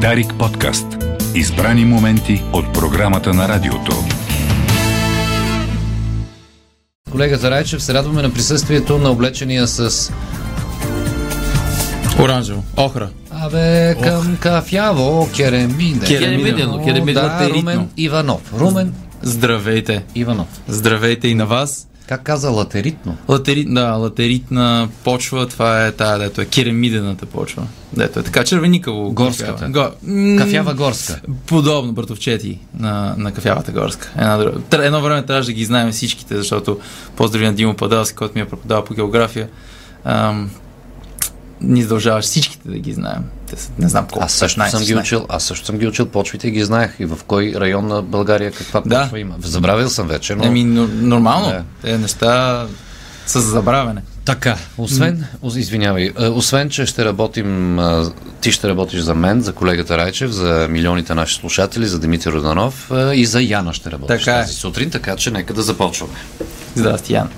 Дарик подкаст. Избрани моменти от програмата на радиото. Колега Райчев, се радваме на присъствието на облечения с Оранжево. Охра. Абе, към кафяво, керемиде. Керемидено, керемидено. Да. Румен Иванов. Румен Здравейте. Иванов. Здравейте и на вас. Как каза латеритно? Латерит, да, латеритна почва, това е тая, дето е керамидената почва. Дето е така червеникаво. Горската. кафява. Го, м- Кафява горска. Подобно братовчети на, на кафявата горска. Една, друга. Едно време трябваше да ги знаем всичките, защото поздрави на Димо Падалски, който ми е преподавал по география. Ам, ни задължаваш всичките да ги знаем. Не знам колко. Аз също 15, съм ги 16. учил. Аз също съм ги учил почвите и ги знаех. И в кой район на България каква Да. почва има. Забравил съм вече, но... Еми, но, нормално. Да. Те неща за забравяне. Така, освен, mm. извинявай, а, освен, че ще работим, ти ще работиш за мен, за колегата Райчев, за милионите наши слушатели, за Димитър Роданов и за Яна ще работиш Така е. тази сутрин, така че нека да започваме. Здрасти, Ян.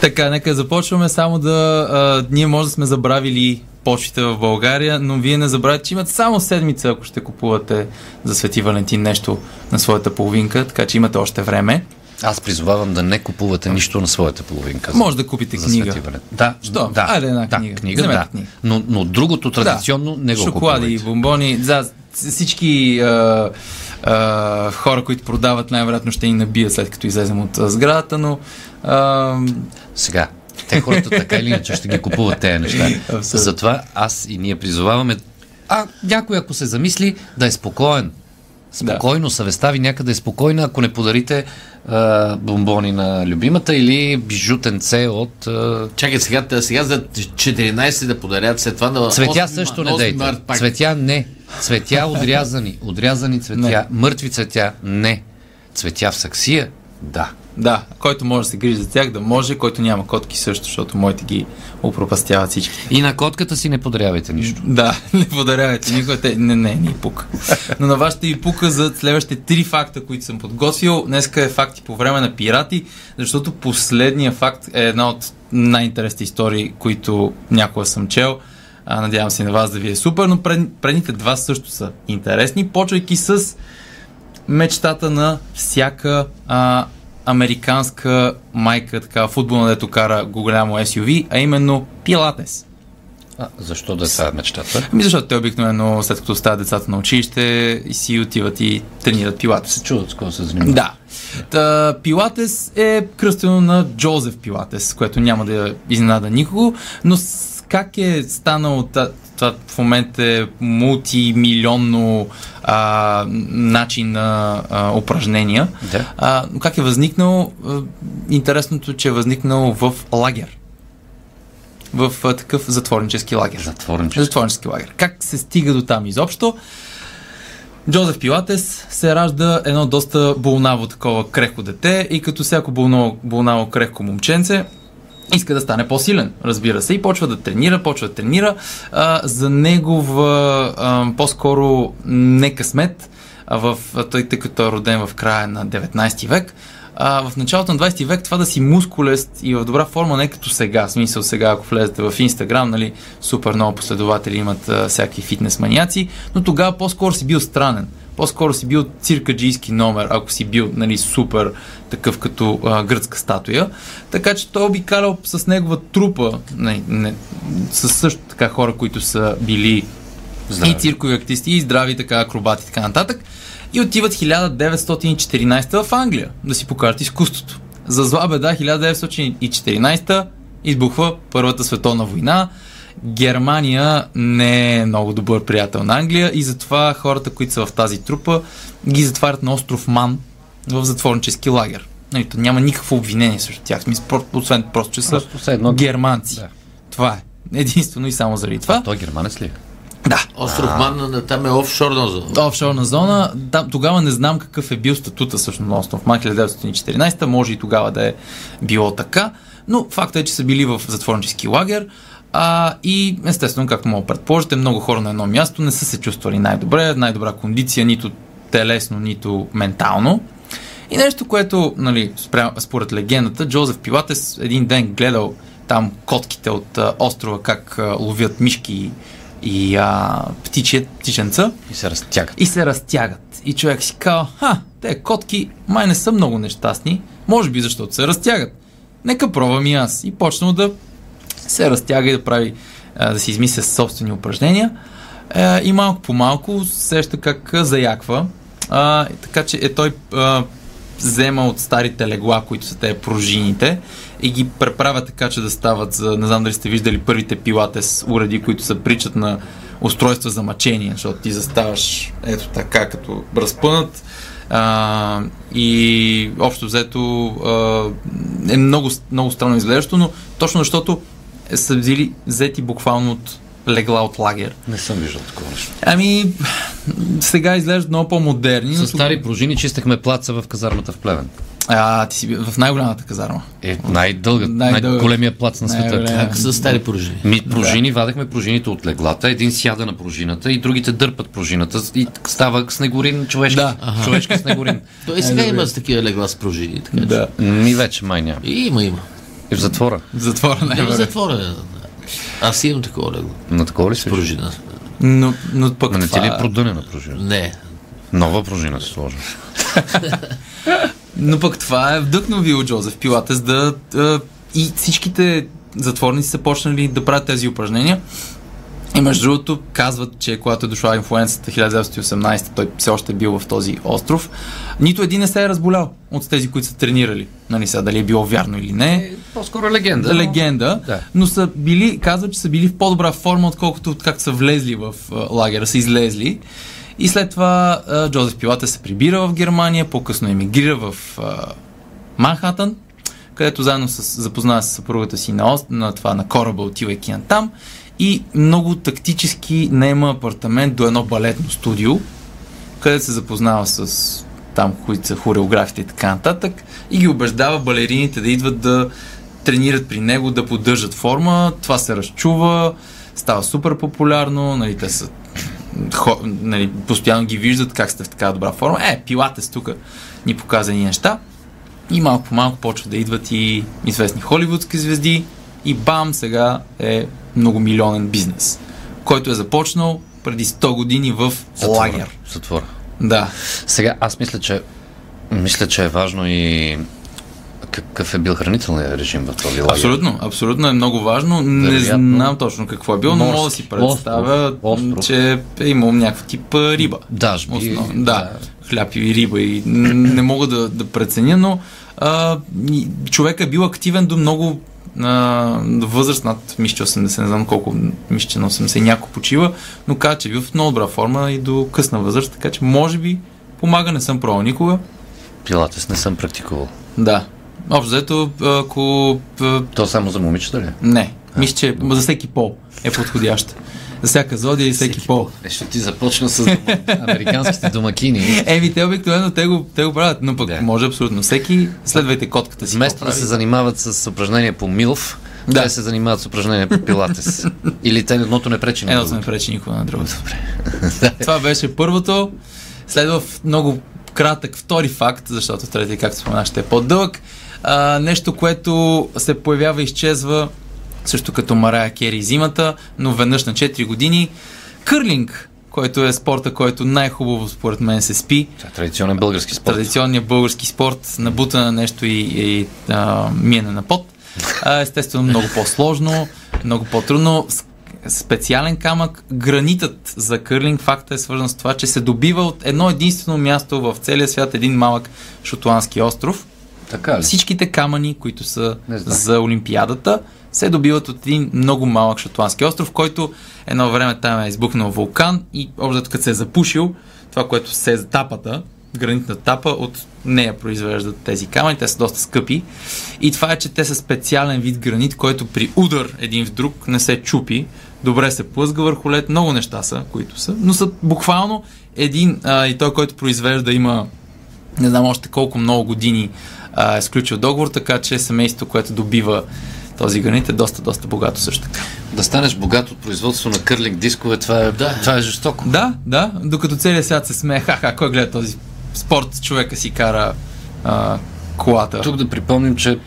Така, нека започваме само да... А, ние може да сме забравили почвите в България, но вие не забравяйте, че имате само седмица, ако ще купувате за Свети Валентин нещо на своята половинка, така че имате още време. Аз призовавам да не купувате нищо на своята половинка. Може да купите за книга. Свети Валентин. Да, Що? да, Айде една да, книга. книга, Вземете да. книга. Но, но другото традиционно не го Шоколади, купувайте. бомбони, за всички а, а, хора, които продават, най-вероятно ще ни набият след като излезем от сградата, но а, Сега, те хората така или иначе ще ги купуват тези неща. Абсолютно. Затова аз и ние призоваваме, а някой ако се замисли, да е спокоен. Спокойно, съвестта ви някъде е спокойна, ако не подарите а, бомбони на любимата или бижутенце от... А, Чакай сега, сега за 14 да подарят след това на цветя 8 също не 8 дейте. март пак. Цветя не. Цветя отрязани. Отрязани цветя. Не. Мъртви цветя не. Цветя в саксия да. Да, който може да се грижи за тях, да може, който няма котки също, защото моите ги упропастяват всички. И на котката си не подарявайте нищо. Да, не подарявайте никога. Те, не, не, ни пука. Но на вас ще ви пука за следващите три факта, които съм подготвил. Днеска е факти по време на пирати, защото последния факт е една от най-интересните истории, които някога съм чел. А, надявам се на вас да ви е супер, но пред, предните два също са интересни, почвайки с мечтата на всяка а, американска майка, така футболна, дето кара голямо SUV, а именно Пилатес. А, защо да е това мечтата? Ами защото те обикновено, след като оставят децата на училище и си отиват и тренират пилатес. Чудат с какво се занимава. Да. Та, пилатес е кръстено на Джозеф Пилатес, което няма да изненада никого, но как е станало та- това в момента е мултимилионно а, начин на а, упражнения. Да. А, но как е възникнал? Интересното, че е възникнал в лагер. В а, такъв затворнически лагер. Затворничество. Затворнически лагер. Как се стига до там изобщо? Джозеф Пилатес се ражда едно доста болнаво такова крехко дете и като всяко болно, болнаво крехко момченце иска да стане по-силен, разбира се, и почва да тренира, почва да тренира. А, за негова а, по-скоро не късмет, в, той, тъй като е роден в края на 19 век, а, в началото на 20 век това да си мускулест и в добра форма не е като сега. В смисъл сега, ако влезете в Инстаграм, нали, супер много последователи имат а, всякакви фитнес маняци, но тогава по-скоро си бил странен. По-скоро си бил циркаджийски номер, ако си бил нали, супер такъв като а, гръцка статуя. Така че той обикалял с негова трупа, не, не, с също така хора, които са били Здрави. и циркови артисти, и здрави така акробати и така нататък. И отиват 1914 в Англия да си покажат изкуството. За зла беда 1914 избухва Първата световна война. Германия не е много добър приятел на Англия и затова хората, които са в тази трупа, ги затварят на остров Ман в затворнически лагер. Нали, то няма никакво обвинение срещу тях, смисъл, освен просто, че са Просто едно- германци. Да. Това е. Единствено и само заради това. Той германец ли е? Да. Остров Ман, на- там е офшорна зона. Офшорна зона. Там, тогава не знам какъв е бил статута всъщност на остров Ман 1914. Може и тогава да е било така. Но факта е, че са били в затворнически лагер. А, и естествено, както мога предположите, много хора на едно място не са се чувствали най-добре, най-добра кондиция, нито телесно, нито ментално. И нещо, което, нали, според легендата, Джозеф Пилатес един ден гледал там котките от а, острова как а, ловят мишки и а, птиче, птиченца И се разтягат. и се разтягат. И човек си казва, ха, те котки май не са много нещастни, може би защото се разтягат. Нека пробвам и аз. И почнал да се разтяга и да прави, да си измисля собствени упражнения. Е, и малко по малко сеща как заяква. Така че е, той взема от старите легла, които са те пружините и ги преправя така, че да стават за, не знам дали сте виждали първите пилатес уреди, които се причат на устройства за мъчение, защото ти заставаш ето така, като разпънат а, и общо взето а, е много, много странно изглеждащо, но точно защото са били взети буквално от легла от лагер. Не съм виждал такова нещо. Ами, сега изглеждат много по-модерни. но С стари пружини чистехме плаца в казармата в Плевен. А, ти си в най-голямата казарма. Е, най-дълга, Най-дълга. най-големия плац на света. Как са стари пружини? Ми, пружини, вадахме пружините от леглата, един сяда на пружината и другите дърпат пружината и става снегорин човешки. Да. Човешки снегорин. Той сега има с такива легла с пружини. Така, Да. Ми вече май няма. И има, има. И в затвора. В затвора Не, в най-вероятно. затвора. Аз имам такова легло. На такова ли си? Пружина. Но, но пък Ма не ти ли е продънена пружина? Не. Нова пружина се сложи. Но пък това е вдъхновил Джозеф Пилатес да... да и всичките затворници са почнали да правят тези упражнения. И между другото казват, че когато е дошла инфлуенцията 1918, той все още е бил в този остров, нито един не се е разболял от тези, които са тренирали. Нали сега, дали е било вярно или не. По-скоро легенда. Да, легенда, Да. но са били, казват, че са били в по-добра форма, отколкото от как са влезли в лагера, са излезли. И след това Джозеф Пилате се прибира в Германия, по-късно емигрира в Манхатън, където заедно с, запознава с съпругата си на, на, това, на кораба, отивайки на там и много тактически наема апартамент до едно балетно студио, където се запознава с там, които са хореографите и така нататък и ги убеждава балерините да идват да тренират при него, да поддържат форма. Това се разчува, става супер популярно, нали, те са хо, нали, постоянно ги виждат как сте в така добра форма. Е, пилатес тук ни показа ни неща. И малко по малко почват да идват и известни холивудски звезди и бам, сега е многомилионен бизнес, който е започнал преди 100 години в лагер. Затвора. Да. Сега, аз мисля, че мисля, че е важно и какъв е бил хранителният режим в този лагер. Абсолютно, абсолютно е много важно. Не Вероятно. знам точно какво е било, но мога да си представя, Остров. Остров. че е имал някакъв тип риба. Дажби. Основно, да, хляб и риба. И не мога да, да преценя, но а, човек е бил активен до много а, до възраст над мисля, че 80, не знам колко, мисля, на 80 някой почива, но каза, че е бил в много добра форма и до късна възраст, така че може би помага, не съм пробвал никога. Пилатес не съм практикувал. Да. Общо взето, ако а, То само за момичета ли? е? не, мисля, че за всеки пол е подходящ. За всяка зодия и всеки пол. Е, ще ти започна с американските домакини. Еми, те обикновено те го, те го правят, но пък Да. може абсолютно всеки. Следвайте котката си. Вместо да се занимават с упражнения по Милф, Да. те се занимават с упражнения по Пилатес. Или те едното не пречи на Едното не пречи никога на другото. Това беше първото. Следва много кратък втори факт, защото трети, както споменах, ще е по-дълъг. А, нещо, което се появява и изчезва, също като Марая Кери зимата, но веднъж на 4 години. Кърлинг, който е спорта, който най-хубаво според мен се спи. Е традиционен български спорт. Традиционният български спорт, набута на нещо и, и а, миене на пот. А, естествено, много по-сложно, много по-трудно. Специален камък. Гранитът за кърлинг факта е свързан с това, че се добива от едно единствено място в целия свят, един малък шотландски остров. Така ли? Всичките камъни, които са за Олимпиадата, се добиват от един много малък шотландски остров, който едно време там е избухнал вулкан и общо като се е запушил, това, което се е за тапата, гранитна тапа, от нея произвеждат тези камъни, те са доста скъпи. И това е, че те са специален вид гранит, който при удар един в друг не се чупи, добре се плъзга върху лед, много неща са, които са, но са буквално един, а, и той, който произвежда, има не знам още колко много години а, е сключил договор, така че семейството, което добива този гранит е доста, доста богато също така. Да станеш богат от производство на кърлинг дискове, това е, Да. това е жестоко. Да, да, докато целият свят се смее, ха-ха, кой гледа този спорт, човека си кара а, колата. Тук да припомним, че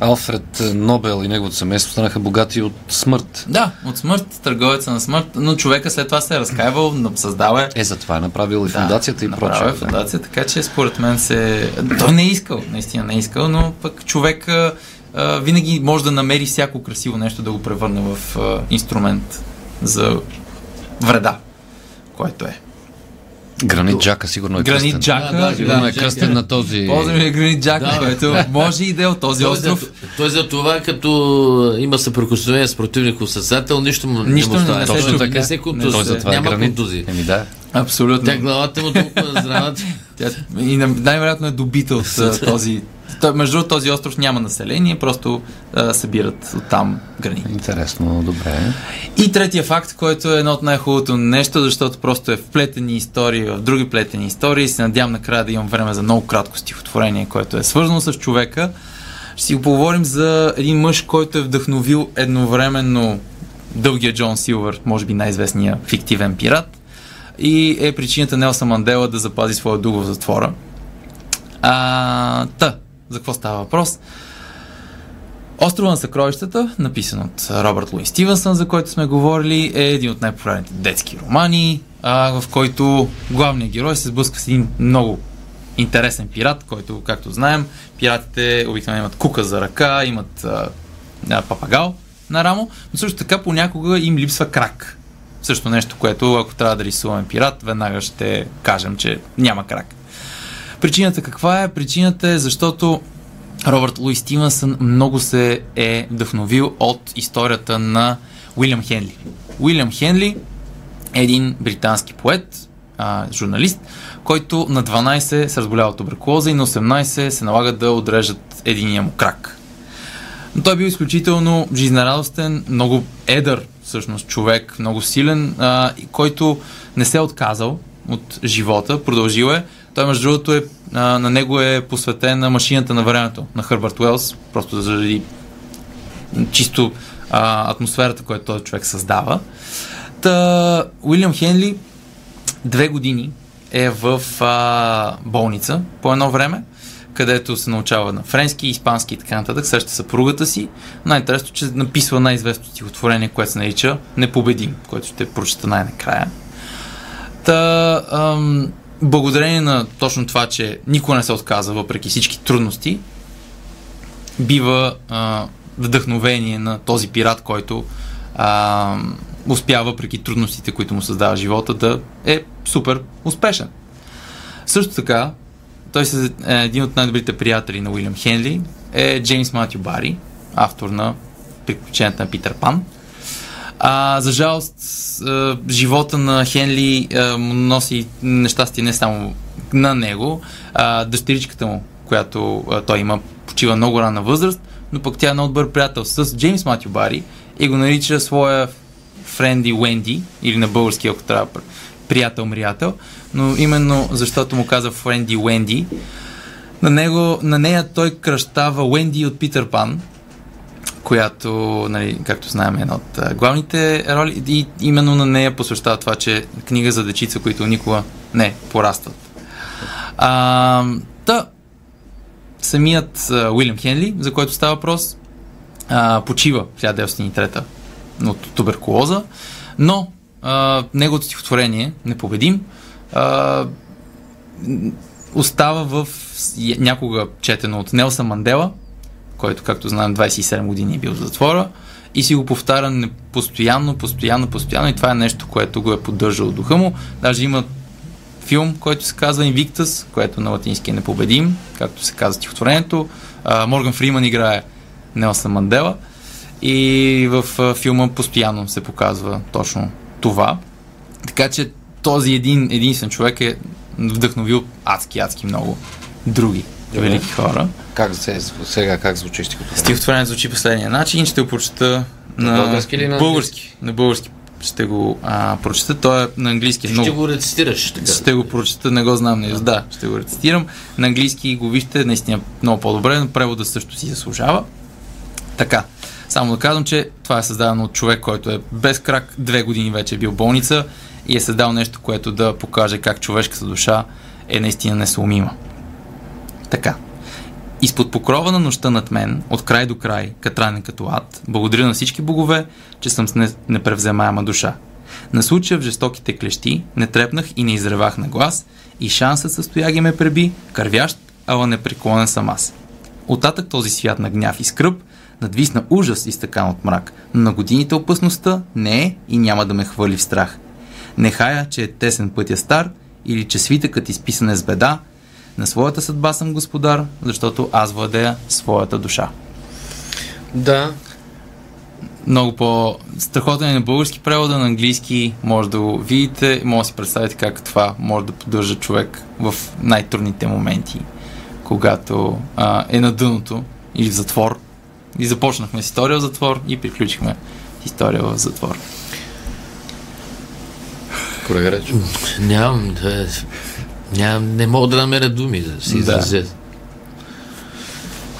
Алфред Нобел и неговото семейство станаха богати от смърт. Да, от смърт, търговеца на смърт, но човека след това се е разкаивал, създава е Е, затова е направил и фундацията и направил прочее. е фундация, така че според мен се... Той не е искал, наистина не е искал, но пък човек а, винаги може да намери всяко красиво нещо да го превърне в а, инструмент за вреда, който е. Гранит Джака сигурно е Гранит кръстен. Джака, Да, да, Сигурно е Джака. кръстен на този... Ползваме Гранит Джака, Да, който може и да е от този Той остров. за, той за това, като има съприкосновение с противник съсател, нищо му Нищо не, му не се Точно чуди. така. Не се Не контузи. Той затова е Няма гранит. контузии. Еми да. Абсолютно. Тя главата му толкова здрава. Тя, и на- най-вероятно е добита от а, този... Той, между другото, този остров няма население, просто а, събират оттам гранит. Интересно, добре. И третия факт, който е едно от най-хубавото нещо, защото просто е вплетени истории в други плетени истории. Се надявам накрая да имам време за много кратко стихотворение, което е свързано с човека. Ще си го поговорим за един мъж, който е вдъхновил едновременно дългия Джон Силвър, може би най-известния фиктивен пират, и е причината Нелса Мандела да запази своя дух в затвора. А, та, за какво става въпрос? Острова на съкровищата, написан от Робърт Луи Стивенсън, за който сме говорили, е един от най-популярните детски романи, а, в който главният герой се сблъсква с един много интересен пират, който, както знаем, пиратите обикновено имат кука за ръка, имат а, папагал на рамо, но също така понякога им липсва крак. Също нещо, което ако трябва да рисуваме пират, веднага ще кажем, че няма крак. Причината каква е? Причината е защото Робърт Луи Стивенсън много се е вдъхновил от историята на Уилям Хенли. Уилям Хенли е един британски поет, а, журналист, който на 12 се разболява от туберкулоза и на 18 се налага да отрежат единия му крак. Но той е бил изключително жизнерадостен, много едър всъщност човек, много силен, а, който не се е отказал от живота, продължил е. Той, между другото, е, а, на него е посветена машината на времето на Хърбърт Уелс, просто заради чисто а, атмосферата, която този човек създава. Та, Уилям Хенли две години е в а, болница по едно време, където се научава на френски, испански и така нататък, среща съпругата си. Най-интересното, че написва най-известно стихотворение, което се нарича Непобедим, което ще прочета най-накрая. Та, ам, благодарение на точно това, че никой не се отказа, въпреки всички трудности, бива а, вдъхновение на този пират, който а, успява, въпреки трудностите, които му създава живота, да е супер успешен. Също така, той е един от най-добрите приятели на Уилям Хенли е Джеймс Матю Бари, автор на Приключенията на Питър Пан. А, за жалост, живота на Хенли му носи нещастие не само на него, а, дъщеричката му, която той има, почива много рана възраст, но пък тя е много добър приятел с Джеймс Матю Бари и го нарича своя френди Уенди, или на български, ако трябва приятел-мриятел, но именно защото му каза френди Уенди, на, него, на нея той кръщава Уенди от Питър Пан, която, нали, както знаем, е една от главните роли и именно на нея посвещава това, че книга за дечица, които никога не порастват. А, та, самият Уилям Хенли, за който става въпрос, а, почива в 1903 от туберкулоза, но а, неговото стихотворение, Непобедим, а, остава в някога четено от Нелса Мандела, който, както знаем, 27 години е бил в затвора и си го повтаря постоянно, постоянно, постоянно и това е нещо, което го е поддържало духа му. Даже има филм, който се казва Invictus, което на латински е непобедим, както се казва стихотворението. Морган Фриман играе Нелсън Мандела и в филма постоянно се показва точно това. Така че този един единствен човек е вдъхновил адски, адски много други Добре. велики хора. Как се, сега как звучи стихотворението? Стихотворението звучи последния начин. Ще го прочета на, На български или на български? На български ще го а, прочета. Той е на английски. Ще много... го рецитираш така. Ще го прочета, не го знам на Да, ще го рецитирам. На английски го вижте, наистина много по-добре, но превода също си заслужава. Така, само да казвам, че това е създадено от човек, който е без крак, две години вече е бил в болница и е създал нещо, което да покаже как човешката душа е наистина несломима. Така. Изпод покрова на нощта над мен, от край до край, катранен като ад, благодаря на всички богове, че съм с не- непревземаема душа. На случая в жестоките клещи не трепнах и не изревах на глас и шансът състояги ме преби, кървящ, ала непреклонен съм аз. Оттатък този свят на гняв и скръп надвисна ужас изтъкан от мрак, но на годините опасността не е и няма да ме хвърли в страх. Нехая, че е тесен пътя стар или че свитъкът изписан е с беда, на своята съдба съм господар, защото аз владея своята душа. Да, Много по-страхотен е на български превода, на английски може да го видите, може да си представите как това може да поддържа човек в най-трудните моменти, когато а, е на дъното или в затвор. И започнахме с история в затвор и приключихме с история в затвор. Колега нямам, да, нямам, не мога да намеря думи да се Да. изразя.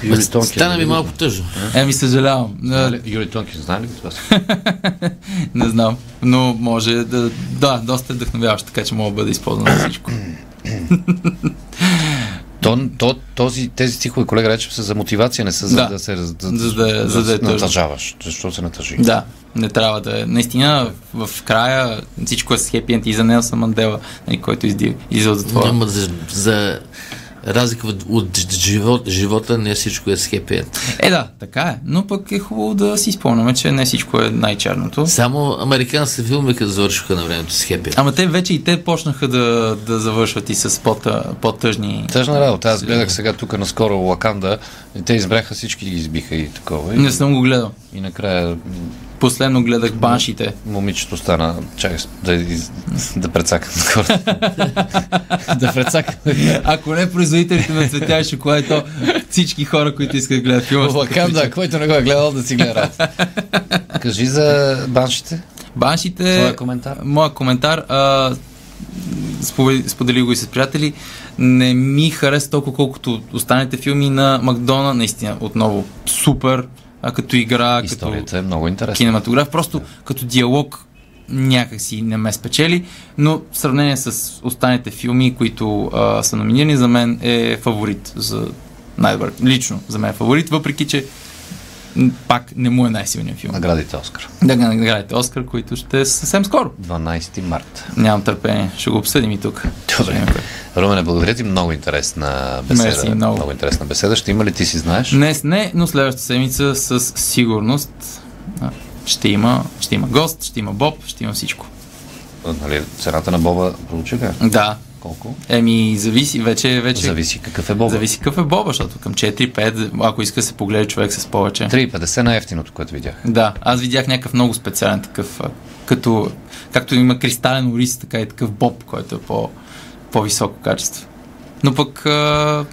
Юли Ма, Тонкин. Стана ми малко тъжно. Еми, съжалявам. Не, Знае ли- Юли Тонкин, знае ли го това? не знам, но може да... Да, доста е вдъхновяващо, така че мога да бъде използвано за всичко. То, то, този, тези стихове, колега Речев, са за мотивация, не са за Да. да се раз- За да- за да е се тъжно. натъжаваш. Защо се натъжи? Да, не трябва да е. Наистина, в края всичко е с хепи енд и за Нелсън Мандела, нали, който излиза от затвора. Няма за, за разлика от, от живот, живота, не всичко е с хепи енд. Е, да, така е. Но пък е хубаво да си спомняме, че не всичко е най-черното. Само американските филми, като завършиха на времето с хепи енд. Ама те вече и те почнаха да, да завършват и с по-тъжни. Тъжна работа. Аз гледах сега тук наскоро Лаканда и те избраха всички ги избиха и такова. И, Не съм го гледал. и накрая Последно гледах баншите. момичето стана, чакай да, из- да прецакам хората. да прецакам. Ако не производителите на цветя и шоколад, то всички хора, които искат да гледат филма. Лаканда, който не го е гледал, да си гледа. Кажи за баншите. Баншите... Твоя коментар? Моя коментар, а, споделих сподели го и с приятели, не ми хареса толкова колкото останалите филми на Макдона. Наистина, отново, супер, а, като игра, Историята е много като интересна. кинематограф, просто като диалог някакси не ме спечели, но в сравнение с останалите филми, които а, са номинирани, за мен е фаворит за най-добър. Лично за мен е фаворит, въпреки че пак не му е най-силният филм. Наградите Оскар. Да наградите Оскар, които ще е съвсем скоро. 12 март. Нямам търпение. Ще го обсъдим и тук. Добре. Румене, благодаря ти. Много интересна беседа. Мерси, много. много интересна беседа. Ще има ли ти си знаеш? Днес не, но следващата седмица със сигурност ще има, ще има гост, ще има Боб, ще има всичко. Нали, цената на Боба получиха? Да. Колко? Еми, зависи, вече, вече... Зависи какъв е Боба. Зависи какъв е Боба, защото към 4-5, ако иска се погледа човек с повече. 3,50 най-ефтиното, което видях. Да, аз видях някакъв много специален такъв, като, както има кристален ориз, така и такъв боб, който е по, по-високо качество. Но пък а,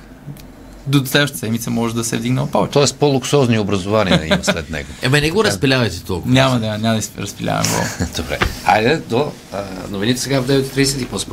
до следващата седмица може да се е вдигнал повече. Тоест по-луксозни образования има след него. Еме, не го разпилявайте толкова. Няма да, няма да Боб. Добре. Хайде до а, новините сега в 9.30 и после.